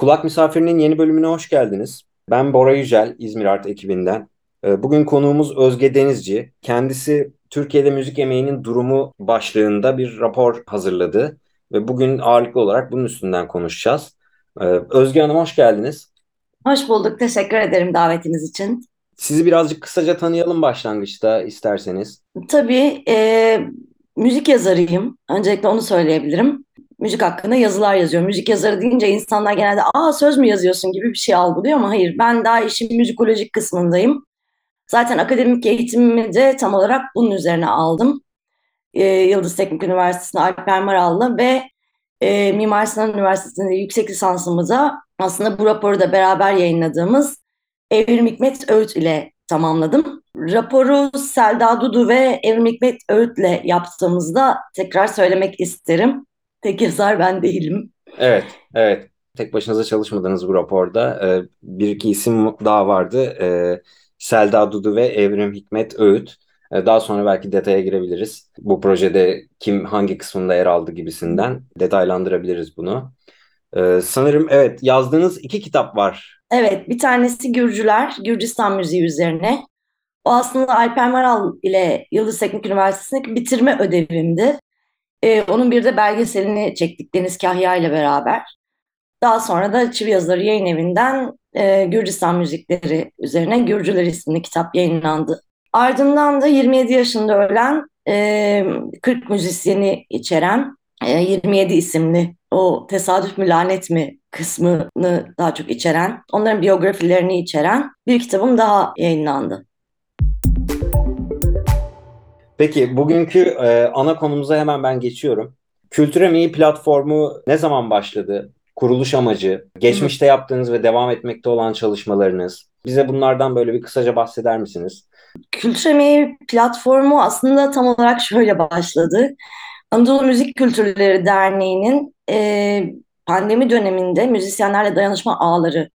Kulak Misafiri'nin yeni bölümüne hoş geldiniz. Ben Bora Yücel, İzmir Art ekibinden. Ee, bugün konuğumuz Özge Denizci. Kendisi Türkiye'de müzik emeğinin durumu başlığında bir rapor hazırladı. Ve bugün ağırlıklı olarak bunun üstünden konuşacağız. Ee, Özge Hanım hoş geldiniz. Hoş bulduk. Teşekkür ederim davetiniz için. Sizi birazcık kısaca tanıyalım başlangıçta isterseniz. Tabii e, müzik yazarıyım. Öncelikle onu söyleyebilirim. Müzik hakkında yazılar yazıyorum. Müzik yazarı deyince insanlar genelde aa söz mü yazıyorsun gibi bir şey algılıyor ama hayır. Ben daha işin müzikolojik kısmındayım. Zaten akademik eğitimimi de tam olarak bunun üzerine aldım. E, Yıldız Teknik Üniversitesi'nde Alper Maral'la ve e, Mimar Sinan Üniversitesi'nde yüksek lisansımıza aslında bu raporu da beraber yayınladığımız Evrim Hikmet Öğüt ile tamamladım. Raporu Selda Dudu ve Evrim Hikmet Öğüt'le yaptığımızda tekrar söylemek isterim. Tek yazar ben değilim. Evet, evet. Tek başınıza çalışmadınız bu raporda. Ee, bir iki isim daha vardı. Ee, Selda Dudu ve Evrim Hikmet Öğüt. Ee, daha sonra belki detaya girebiliriz. Bu projede kim hangi kısmında yer aldı gibisinden detaylandırabiliriz bunu. Ee, sanırım evet yazdığınız iki kitap var. Evet, bir tanesi Gürcüler, Gürcistan müziği üzerine. O aslında Alper Maral ile Yıldız Teknik Üniversitesi'ndeki bitirme ödevimdi. Ee, onun bir de belgeselini çektik Deniz Kahya ile beraber. Daha sonra da Çivi Yazarı Yayın Evi'nden e, Gürcistan müzikleri üzerine Gürcüler isimli kitap yayınlandı. Ardından da 27 yaşında ölen e, 40 müzisyeni içeren e, 27 isimli o tesadüf mü lanet mi kısmını daha çok içeren, onların biyografilerini içeren bir kitabım daha yayınlandı. Peki bugünkü e, ana konumuza hemen ben geçiyorum. Kültür Emeği platformu ne zaman başladı? Kuruluş amacı, geçmişte yaptığınız ve devam etmekte olan çalışmalarınız. Bize bunlardan böyle bir kısaca bahseder misiniz? Kültür Emeği platformu aslında tam olarak şöyle başladı. Anadolu Müzik Kültürleri Derneği'nin e, pandemi döneminde müzisyenlerle dayanışma ağları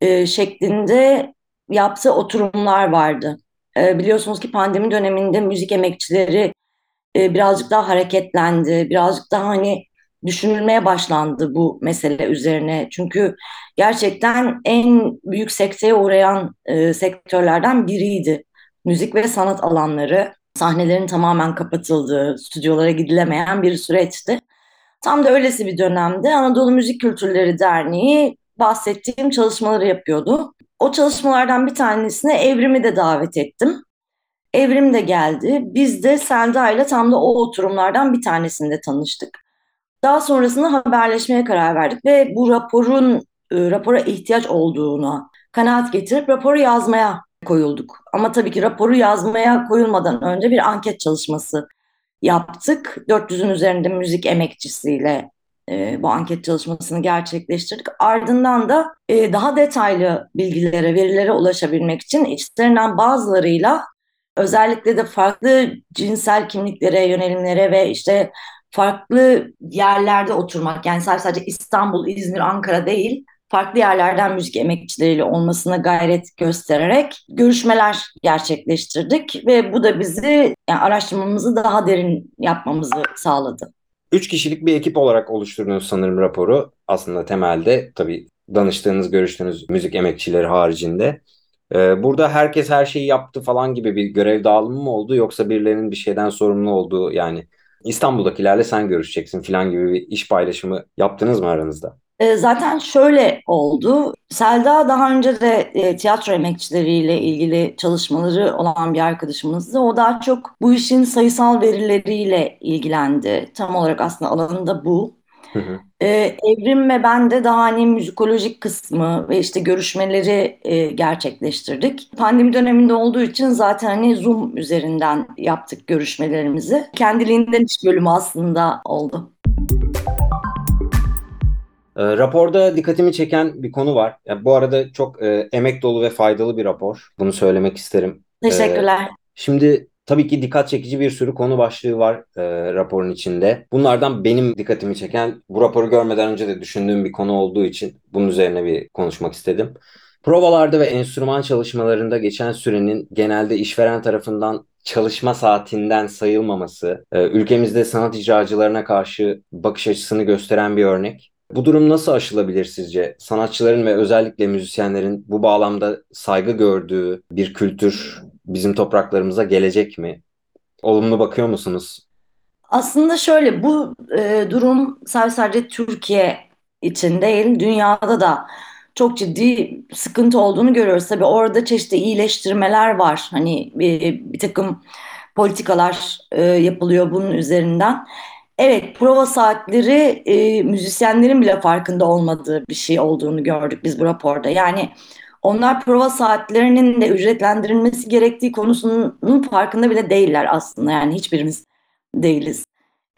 e, şeklinde yaptığı oturumlar vardı. E, biliyorsunuz ki pandemi döneminde müzik emekçileri e, birazcık daha hareketlendi, birazcık daha hani düşünülmeye başlandı bu mesele üzerine. Çünkü gerçekten en büyük sekteye uğrayan e, sektörlerden biriydi. Müzik ve sanat alanları sahnelerin tamamen kapatıldığı, stüdyolara gidilemeyen bir süreçti. Tam da öylesi bir dönemde Anadolu Müzik Kültürleri Derneği bahsettiğim çalışmaları yapıyordu. O çalışmalardan bir tanesine Evrim'i de davet ettim. Evrim de geldi. Biz de Selda ile tam da o oturumlardan bir tanesinde tanıştık. Daha sonrasında haberleşmeye karar verdik ve bu raporun e, rapora ihtiyaç olduğuna kanaat getirip raporu yazmaya koyulduk. Ama tabii ki raporu yazmaya koyulmadan önce bir anket çalışması yaptık. 400'ün üzerinde müzik emekçisiyle e, bu anket çalışmasını gerçekleştirdik. Ardından da e, daha detaylı bilgilere, verilere ulaşabilmek için içlerinden bazılarıyla özellikle de farklı cinsel kimliklere, yönelimlere ve işte farklı yerlerde oturmak yani sadece İstanbul, İzmir, Ankara değil farklı yerlerden müzik emekçileriyle olmasına gayret göstererek görüşmeler gerçekleştirdik ve bu da bizi yani araştırmamızı daha derin yapmamızı sağladı. Üç kişilik bir ekip olarak oluşturdunuz sanırım raporu. Aslında temelde tabii danıştığınız, görüştüğünüz müzik emekçileri haricinde. Ee, burada herkes her şeyi yaptı falan gibi bir görev dağılımı mı oldu yoksa birilerinin bir şeyden sorumlu olduğu yani İstanbul'dakilerle sen görüşeceksin falan gibi bir iş paylaşımı yaptınız mı aranızda? E, zaten şöyle oldu. Selda daha önce de e, tiyatro emekçileriyle ilgili çalışmaları olan bir arkadaşımızdı. O daha çok bu işin sayısal verileriyle ilgilendi. Tam olarak aslında alanında bu. Hı hı. E, Evrim ve ben de daha hani müzikolojik kısmı ve işte görüşmeleri e, gerçekleştirdik. Pandemi döneminde olduğu için zaten hani Zoom üzerinden yaptık görüşmelerimizi. Kendiliğinden iş bölümü aslında oldu. E, raporda dikkatimi çeken bir konu var. Yani bu arada çok e, emek dolu ve faydalı bir rapor. Bunu söylemek isterim. Teşekkürler. E, şimdi tabii ki dikkat çekici bir sürü konu başlığı var e, raporun içinde. Bunlardan benim dikkatimi çeken, bu raporu görmeden önce de düşündüğüm bir konu olduğu için bunun üzerine bir konuşmak istedim. Provalarda ve enstrüman çalışmalarında geçen sürenin genelde işveren tarafından çalışma saatinden sayılmaması, e, ülkemizde sanat icracılarına karşı bakış açısını gösteren bir örnek. Bu durum nasıl aşılabilir sizce? Sanatçıların ve özellikle müzisyenlerin bu bağlamda saygı gördüğü bir kültür bizim topraklarımıza gelecek mi? Olumlu bakıyor musunuz? Aslında şöyle bu e, durum sadece Türkiye için değil, dünyada da çok ciddi sıkıntı olduğunu görüyoruz. Tabii orada çeşitli iyileştirmeler var. Hani bir, bir takım politikalar e, yapılıyor bunun üzerinden. Evet, prova saatleri e, müzisyenlerin bile farkında olmadığı bir şey olduğunu gördük biz bu raporda. Yani onlar prova saatlerinin de ücretlendirilmesi gerektiği konusunun farkında bile değiller aslında. Yani hiçbirimiz değiliz.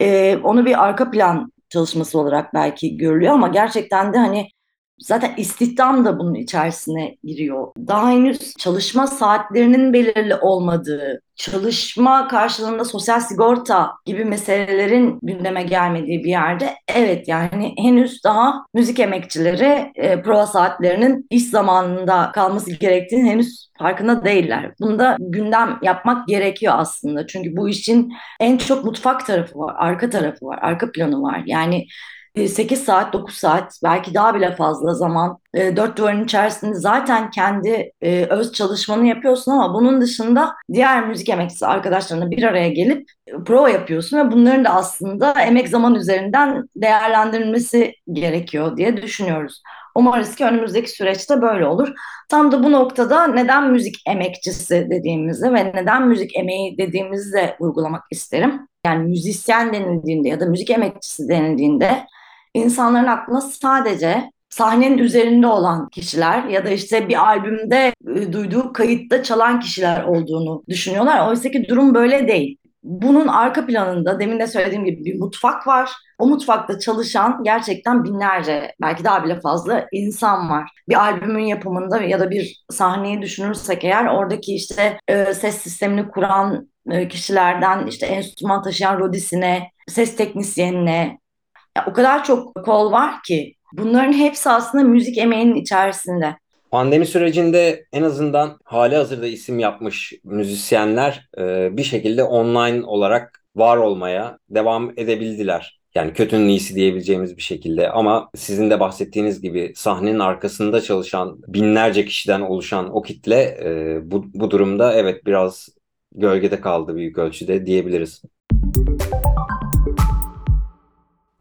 E, onu bir arka plan çalışması olarak belki görülüyor ama gerçekten de hani Zaten istihdam da bunun içerisine giriyor. Daha henüz çalışma saatlerinin belirli olmadığı, çalışma karşılığında sosyal sigorta gibi meselelerin gündeme gelmediği bir yerde evet yani henüz daha müzik emekçileri e, prova saatlerinin iş zamanında kalması gerektiğini henüz farkında değiller. Bunda gündem yapmak gerekiyor aslında. Çünkü bu işin en çok mutfak tarafı var, arka tarafı var, arka planı var. Yani 8 saat, 9 saat belki daha bile fazla zaman e, dört duvarın içerisinde zaten kendi e, öz çalışmanı yapıyorsun ama bunun dışında diğer müzik emekçisi arkadaşlarına bir araya gelip e, prova yapıyorsun ve bunların da aslında emek zaman üzerinden değerlendirilmesi gerekiyor diye düşünüyoruz. Umarız ki önümüzdeki süreçte böyle olur. Tam da bu noktada neden müzik emekçisi dediğimizi ve neden müzik emeği dediğimizi de vurgulamak isterim. Yani müzisyen denildiğinde ya da müzik emekçisi denildiğinde insanların aklına sadece sahnenin üzerinde olan kişiler ya da işte bir albümde e, duyduğu kayıtta çalan kişiler olduğunu düşünüyorlar. Oysa ki durum böyle değil. Bunun arka planında demin de söylediğim gibi bir mutfak var. O mutfakta çalışan gerçekten binlerce belki daha bile fazla insan var. Bir albümün yapımında ya da bir sahneyi düşünürsek eğer oradaki işte e, ses sistemini kuran e, kişilerden işte enstrüman taşıyan rodisine, ses teknisyenine, ya, o kadar çok kol var ki bunların hepsi aslında müzik emeğinin içerisinde. Pandemi sürecinde en azından hali hazırda isim yapmış müzisyenler e, bir şekilde online olarak var olmaya devam edebildiler. Yani kötünün iyisi diyebileceğimiz bir şekilde ama sizin de bahsettiğiniz gibi sahnenin arkasında çalışan binlerce kişiden oluşan o kitle e, bu, bu durumda evet biraz gölgede kaldı büyük ölçüde diyebiliriz.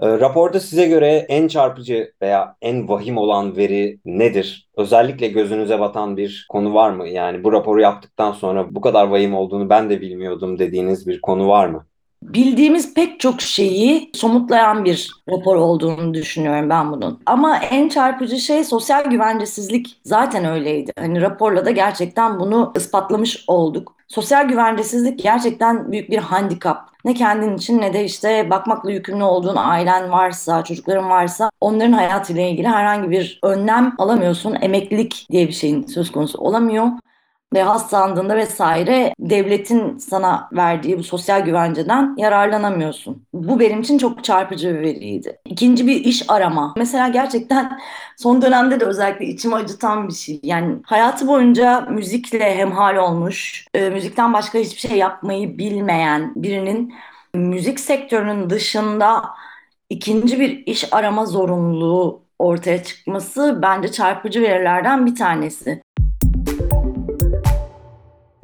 E, raporda size göre en çarpıcı veya en vahim olan veri nedir? Özellikle gözünüze batan bir konu var mı? Yani bu raporu yaptıktan sonra bu kadar vahim olduğunu ben de bilmiyordum dediğiniz bir konu var mı? bildiğimiz pek çok şeyi somutlayan bir rapor olduğunu düşünüyorum ben bunun. Ama en çarpıcı şey sosyal güvencesizlik zaten öyleydi. Hani raporla da gerçekten bunu ispatlamış olduk. Sosyal güvencesizlik gerçekten büyük bir handikap. Ne kendin için ne de işte bakmakla yükümlü olduğun ailen varsa, çocukların varsa onların hayatıyla ilgili herhangi bir önlem alamıyorsun. Emeklilik diye bir şeyin söz konusu olamıyor ve hastalandığında vesaire devletin sana verdiği bu sosyal güvenceden yararlanamıyorsun. Bu benim için çok çarpıcı bir veriydi. İkinci bir iş arama. Mesela gerçekten son dönemde de özellikle içimi acıtan bir şey. Yani hayatı boyunca müzikle hemhal olmuş, e, müzikten başka hiçbir şey yapmayı bilmeyen birinin müzik sektörünün dışında ikinci bir iş arama zorunluluğu ortaya çıkması bence çarpıcı verilerden bir tanesi.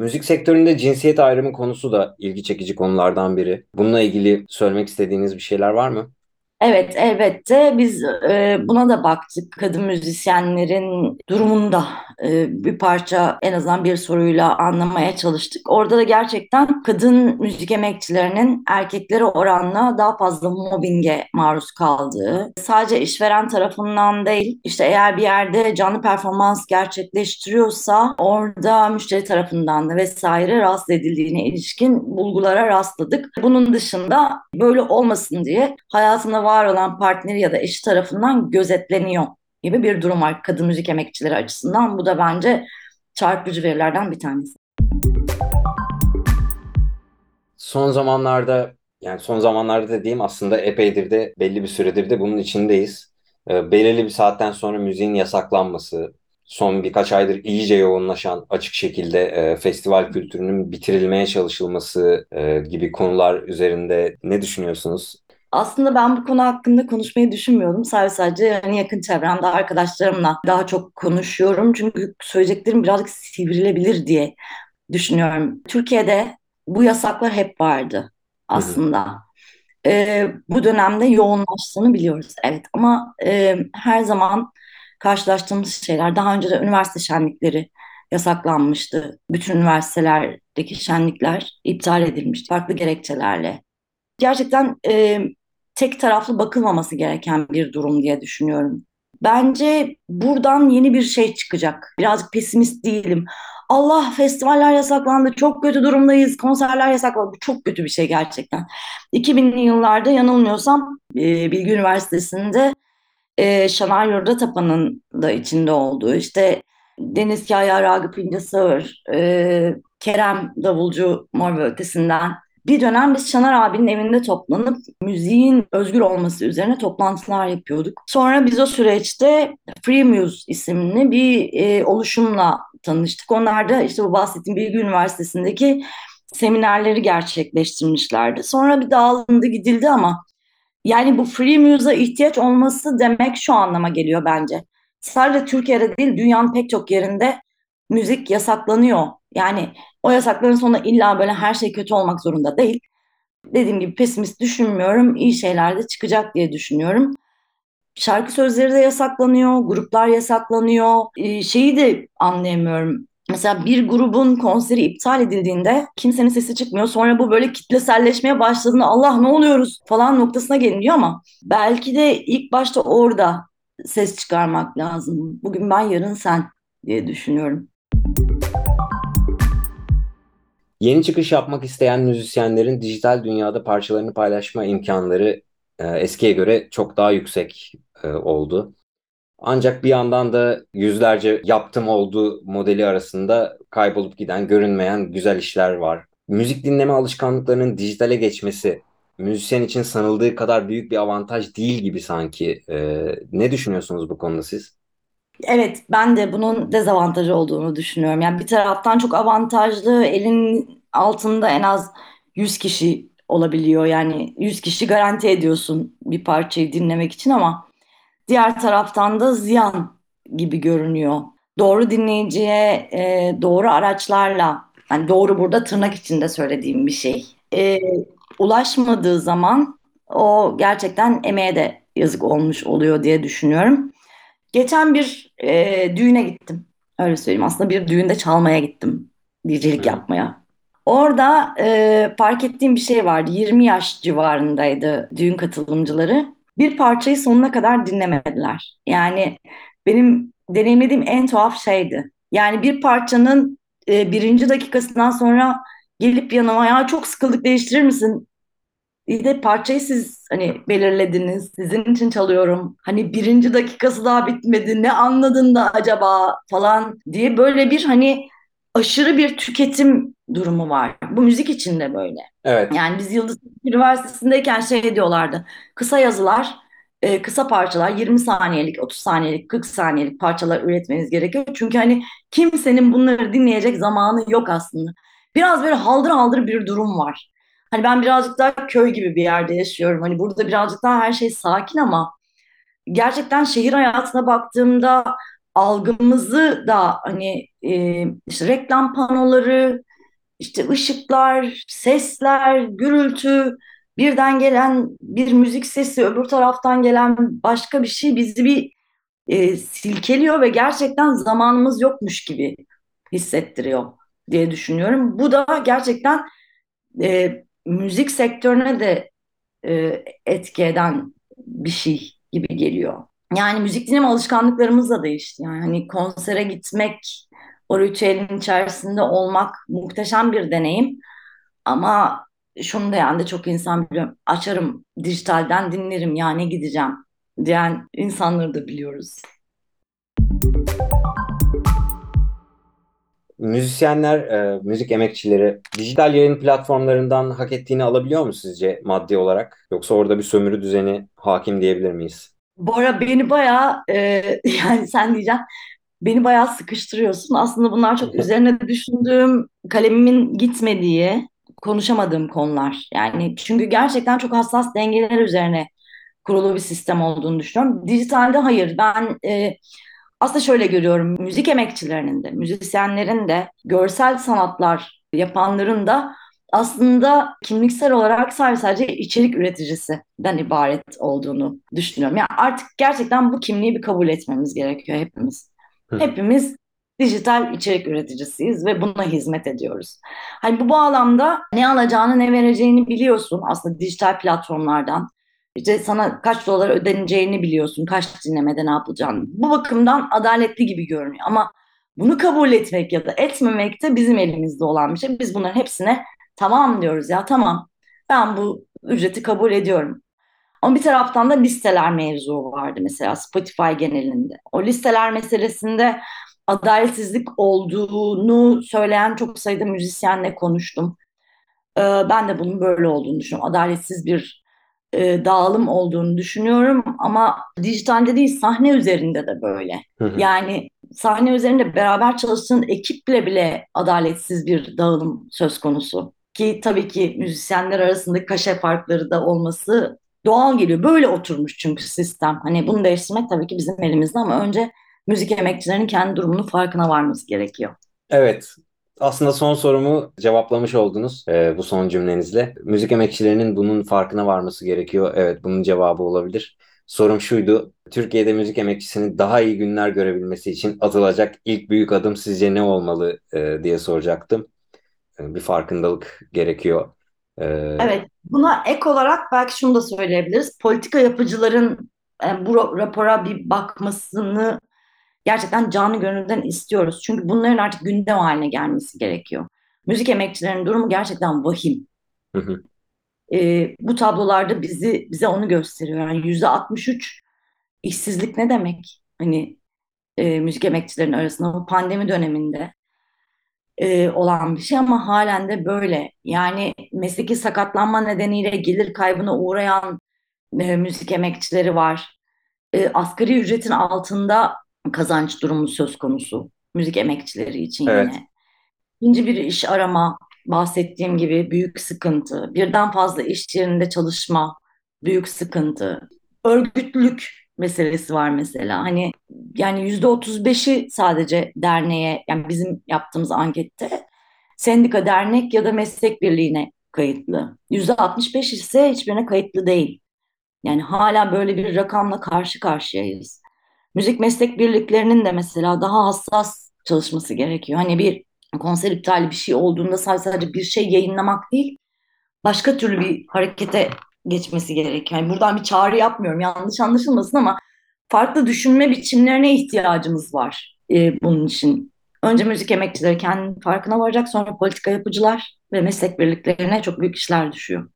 Müzik sektöründe cinsiyet ayrımı konusu da ilgi çekici konulardan biri. Bununla ilgili söylemek istediğiniz bir şeyler var mı? Evet, elbette biz e, buna da baktık. Kadın müzisyenlerin durumunda e, bir parça en azından bir soruyla anlamaya çalıştık. Orada da gerçekten kadın müzik emekçilerinin erkeklere oranla daha fazla mobbinge maruz kaldığı, sadece işveren tarafından değil, işte eğer bir yerde canlı performans gerçekleştiriyorsa orada müşteri tarafından da vesaire rahatsız edildiğine ilişkin bulgulara rastladık. Bunun dışında böyle olmasın diye hayatında var olan partneri ya da eşi tarafından gözetleniyor gibi bir durum var kadın müzik emekçileri açısından. Bu da bence çarpıcı verilerden bir tanesi. Son zamanlarda yani son zamanlarda dediğim aslında epeydir de belli bir süredir de bunun içindeyiz. E, belirli bir saatten sonra müziğin yasaklanması, son birkaç aydır iyice yoğunlaşan açık şekilde e, festival kültürünün bitirilmeye çalışılması e, gibi konular üzerinde ne düşünüyorsunuz? Aslında ben bu konu hakkında konuşmayı düşünmüyordum. Sadece sadece yani yakın çevremde arkadaşlarımla daha çok konuşuyorum. Çünkü söyleyeceklerim birazcık sivrilebilir diye düşünüyorum. Türkiye'de bu yasaklar hep vardı Hı hı. aslında. Ee, bu dönemde yoğunlaştığını biliyoruz. Evet ama e, her zaman karşılaştığımız şeyler daha önce de üniversite şenlikleri yasaklanmıştı. Bütün üniversitelerdeki şenlikler iptal edilmişti farklı gerekçelerle. Gerçekten e, tek taraflı bakılmaması gereken bir durum diye düşünüyorum. Bence buradan yeni bir şey çıkacak. Birazcık pesimist değilim. Allah festivaller yasaklandı, çok kötü durumdayız, konserler yasaklandı. Bu çok kötü bir şey gerçekten. 2000'li yıllarda yanılmıyorsam e, Bilgi Üniversitesi'nde e, Şanar Yurdatapa'nın da içinde olduğu işte Deniz Kaya, Ragıp İnce Sağır, e, Kerem Davulcu Mor ve Ötesi'nden bir dönem biz Şanar abinin evinde toplanıp müziğin özgür olması üzerine toplantılar yapıyorduk. Sonra biz o süreçte Free Muse isimli bir e, oluşumla tanıştık. Onlar da işte bu bahsettiğim Bilgi Üniversitesi'ndeki seminerleri gerçekleştirmişlerdi. Sonra bir dağılındı gidildi ama yani bu free muse'a ihtiyaç olması demek şu anlama geliyor bence. Sadece Türkiye'de değil dünyanın pek çok yerinde müzik yasaklanıyor. Yani o yasakların sonunda illa böyle her şey kötü olmak zorunda değil. Dediğim gibi pesimist düşünmüyorum. İyi şeyler de çıkacak diye düşünüyorum. Şarkı sözleri de yasaklanıyor, gruplar yasaklanıyor. Ee, şeyi de anlayamıyorum. Mesela bir grubun konseri iptal edildiğinde kimsenin sesi çıkmıyor. Sonra bu böyle kitleselleşmeye başladığında Allah ne oluyoruz falan noktasına geliniyor ama belki de ilk başta orada ses çıkarmak lazım. Bugün ben yarın sen diye düşünüyorum. Yeni çıkış yapmak isteyen müzisyenlerin dijital dünyada parçalarını paylaşma imkanları e, eskiye göre çok daha yüksek e, oldu. Ancak bir yandan da yüzlerce yaptım olduğu modeli arasında kaybolup giden, görünmeyen güzel işler var. Müzik dinleme alışkanlıklarının dijitale geçmesi müzisyen için sanıldığı kadar büyük bir avantaj değil gibi sanki. Ee, ne düşünüyorsunuz bu konuda siz? Evet, ben de bunun dezavantajı olduğunu düşünüyorum. Yani bir taraftan çok avantajlı, elin altında en az 100 kişi olabiliyor. Yani 100 kişi garanti ediyorsun bir parçayı dinlemek için ama diğer taraftan da ziyan gibi görünüyor. Doğru dinleyiciye e, doğru araçlarla, yani doğru burada tırnak içinde söylediğim bir şey. E, ulaşmadığı zaman o gerçekten emeğe de yazık olmuş oluyor diye düşünüyorum. Geçen bir e, düğüne gittim. Öyle söyleyeyim. Aslında bir düğünde çalmaya gittim. DJ'lik yapmaya. Orada e, fark ettiğim bir şey vardı. 20 yaş civarındaydı düğün katılımcıları. Bir parçayı sonuna kadar dinlemediler. Yani benim deneyimlediğim en tuhaf şeydi. Yani bir parçanın e, birinci dakikasından sonra gelip yanıma ya çok sıkıldık değiştirir misin İyi de parçayı siz hani belirlediniz. Sizin için çalıyorum. Hani birinci dakikası daha bitmedi. Ne anladın da acaba falan diye böyle bir hani aşırı bir tüketim durumu var. Bu müzik için de böyle. Evet. Yani biz Yıldız Üniversitesi'ndeyken şey diyorlardı. Kısa yazılar, e, kısa parçalar 20 saniyelik, 30 saniyelik, 40 saniyelik parçalar üretmeniz gerekiyor. Çünkü hani kimsenin bunları dinleyecek zamanı yok aslında. Biraz böyle haldır haldır bir durum var. Hani ben birazcık daha köy gibi bir yerde yaşıyorum. Hani burada birazcık daha her şey sakin ama gerçekten şehir hayatına baktığımda algımızı da hani e, işte reklam panoları, işte ışıklar, sesler, gürültü, birden gelen bir müzik sesi, öbür taraftan gelen başka bir şey bizi bir e, silkeliyor ve gerçekten zamanımız yokmuş gibi hissettiriyor diye düşünüyorum. Bu da gerçekten e, müzik sektörüne de e, etki eden bir şey gibi geliyor. Yani müzik dinleme alışkanlıklarımız da değişti. Yani hani konsere gitmek, o ritüelin içerisinde olmak muhteşem bir deneyim. Ama şunu da de çok insan biliyorum. Açarım, dijitalden dinlerim yani gideceğim diyen insanları da biliyoruz. Müzisyenler, e, müzik emekçileri dijital yayın platformlarından hak ettiğini alabiliyor mu sizce maddi olarak? Yoksa orada bir sömürü düzeni hakim diyebilir miyiz? Bora beni bayağı e, yani sen diyeceksin beni bayağı sıkıştırıyorsun. Aslında bunlar çok üzerine düşündüğüm kalemimin gitmediği konuşamadığım konular. Yani çünkü gerçekten çok hassas dengeler üzerine kurulu bir sistem olduğunu düşünüyorum. Dijitalde hayır. Ben e, aslında şöyle görüyorum. Müzik emekçilerinin de, müzisyenlerin de, görsel sanatlar yapanların da aslında kimliksel olarak sadece, sadece içerik üreticisinden ibaret olduğunu düşünüyorum. Yani artık gerçekten bu kimliği bir kabul etmemiz gerekiyor hepimiz. Hepimiz dijital içerik üreticisiyiz ve buna hizmet ediyoruz. Hani bu bağlamda ne alacağını ne vereceğini biliyorsun aslında dijital platformlardan. İşte sana kaç dolar ödeneceğini biliyorsun, kaç dinlemede ne yapılacağını. Bu bakımdan adaletli gibi görünüyor ama bunu kabul etmek ya da etmemek de bizim elimizde olan bir şey. Biz bunların hepsine tamam diyoruz ya tamam ben bu ücreti kabul ediyorum. Ama bir taraftan da listeler mevzu vardı mesela Spotify genelinde. O listeler meselesinde adaletsizlik olduğunu söyleyen çok sayıda müzisyenle konuştum. Ee, ben de bunun böyle olduğunu düşünüyorum. Adaletsiz bir e, dağılım olduğunu düşünüyorum ama dijitalde değil sahne üzerinde de böyle. Yani sahne üzerinde beraber çalıştığın ekiple bile adaletsiz bir dağılım söz konusu. Ki tabii ki müzisyenler arasında kaşe farkları da olması doğal geliyor. Böyle oturmuş çünkü sistem. Hani bunu değiştirmek tabii ki bizim elimizde ama önce müzik emekçilerinin kendi durumunun farkına varması gerekiyor. Evet, aslında son sorumu cevaplamış oldunuz e, bu son cümlenizle. Müzik emekçilerinin bunun farkına varması gerekiyor. Evet, bunun cevabı olabilir. Sorum şuydu. Türkiye'de müzik emekçisinin daha iyi günler görebilmesi için atılacak ilk büyük adım sizce ne olmalı e, diye soracaktım. E, bir farkındalık gerekiyor. E, Evet, buna ek olarak belki şunu da söyleyebiliriz. Politika yapıcıların e, bu rapora bir bakmasını gerçekten canı gönülden istiyoruz. Çünkü bunların artık gündem haline gelmesi gerekiyor. Müzik emekçilerinin durumu gerçekten vahim. Hı hı. E, bu tablolarda bizi bize onu gösteriyor. Yani yüzde 63 işsizlik ne demek? Hani e, müzik emekçilerinin arasında bu pandemi döneminde e, olan bir şey ama halen de böyle. Yani mesleki sakatlanma nedeniyle gelir kaybına uğrayan e, müzik emekçileri var. E, asgari ücretin altında kazanç durumu söz konusu müzik emekçileri için Evet. yine. İkinci bir iş arama, bahsettiğim gibi büyük sıkıntı. Birden fazla iş yerinde çalışma, büyük sıkıntı. Örgütlülük meselesi var mesela. Hani yani yüzde otuz beşi sadece derneğe, yani bizim yaptığımız ankette sendika, dernek ya da meslek birliğine kayıtlı. Yüzde altmış beş ise hiçbirine kayıtlı değil. Yani hala böyle bir rakamla karşı karşıyayız. Müzik meslek birliklerinin de mesela daha hassas çalışması gerekiyor. Hani bir konser iptali bir şey olduğunda sadece bir şey yayınlamak değil, başka türlü bir harekete geçmesi gerekiyor. Yani buradan bir çağrı yapmıyorum, yanlış anlaşılmasın ama farklı düşünme biçimlerine ihtiyacımız var e, bunun için. Önce müzik emekçileri kendi farkına varacak, sonra politika yapıcılar ve meslek birliklerine çok büyük işler düşüyor.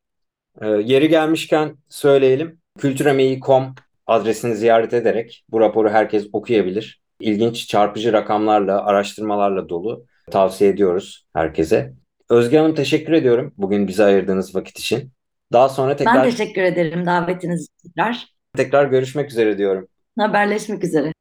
E, yeri gelmişken söyleyelim. Kültüremeyi.com adresini ziyaret ederek bu raporu herkes okuyabilir. İlginç, çarpıcı rakamlarla, araştırmalarla dolu. Tavsiye ediyoruz herkese. Özge Hanım teşekkür ediyorum bugün bize ayırdığınız vakit için. Daha sonra Ben tekrar teşekkür ederim davetiniz için tekrar görüşmek üzere diyorum. Haberleşmek üzere.